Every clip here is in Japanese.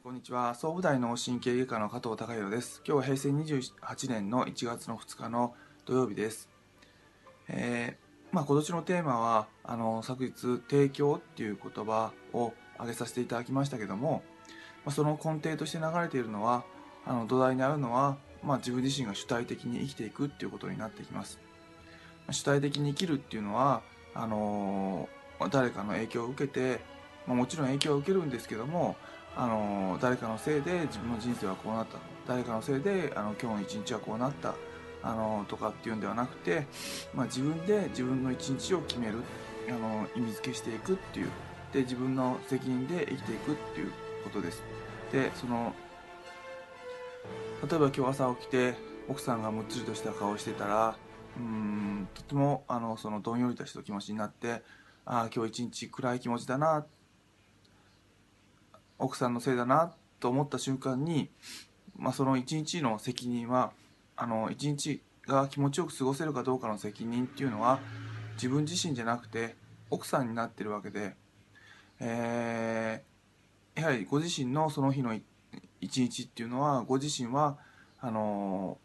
こんにちは。総武大脳神経外科の加藤孝弘です。今日は平成28年の1月の2日の土曜日です、えー、まあ、今年のテーマはあの昨日「提供」っていう言葉を挙げさせていただきましたけども、まあ、その根底として流れているのはあの土台にあるのは、まあ、自分自身が主体的に生きていくっていうことになってきます。主体的に生きるっていうのはあの誰かの影響を受けて、まあ、もちろん影響を受けるんですけどもあの誰かのせいで自分の人生はこうなった。誰かのせいであの今日の一日はこうなった。あのとかっていうんではなくて、まあ、自分で自分の一日を決める。あの意味付けしていくっていう。で自分の責任で生きていくっていうことです。でその例えば今日朝起きて奥さんがむっつりとした顔をしてたらうんとてもあのそのどんよりとした気持ちになってああ今日一日暗い気持ちだな奥さんのせいだなと思った瞬間に、まあ、その一日の責任はあの一日が気持ちよく過ごせるかどうかの責任っていうのは自分自身じゃなくて奥さんになってるわけで、えー、やはりご自身のその日の一日っていうのはご自身はあの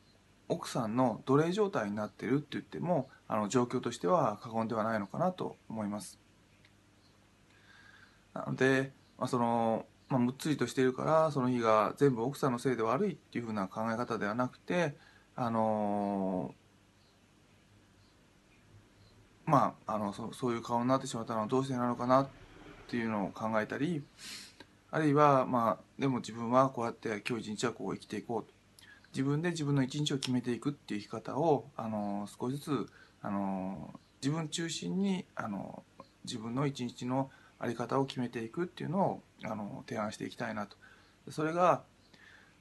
奥さんの奴隷状態になってるって言ってもあの状況としては過言ではないのかなと思います。なので、まあ、そのまあ、むっつりとしているからその日が全部奥さんのせいで悪いっていうふうな考え方ではなくてあのー、まああのそそういう顔になってしまったのはどうしてなのかなっていうのを考えたりあるいはまあでも自分はこうやって今日一日はこう生きていこうと。自分で自分の一日を決めていくっていう生き方をあの少しずつあの自分中心にあの自分の一日の在り方を決めていくっていうのをあの提案していきたいなと。それが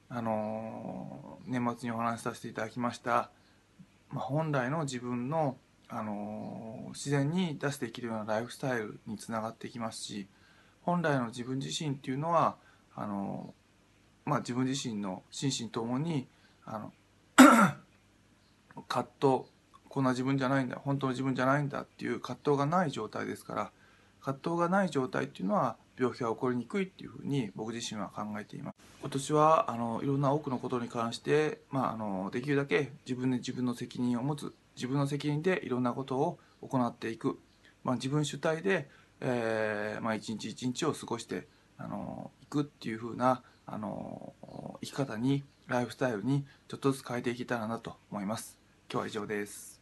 あの年末にお話しさせていただきました、まあ、本来の自分のあの自然に出していけるようなライフスタイルにつながっていきますし本来の自分自身っていうのはあの、まあ、自分自身の心身ともにあの 葛藤こんな自分じゃないんだ本当の自分じゃないんだっていう葛藤がない状態ですから葛藤がない状態っていうのは病気が起こりにくいっていうふうに僕自身は考えています。今年はあのいろんな多くのことに関して、まあ、あのできるだけ自分で自分の責任を持つ自分の責任でいろんなことを行っていく、まあ、自分主体で、えーまあ、一日一日を過ごしてあのいくっていうふうなあの生き方にライフスタイルにちょっとずつ変えていけたらなと思います。今日は以上です。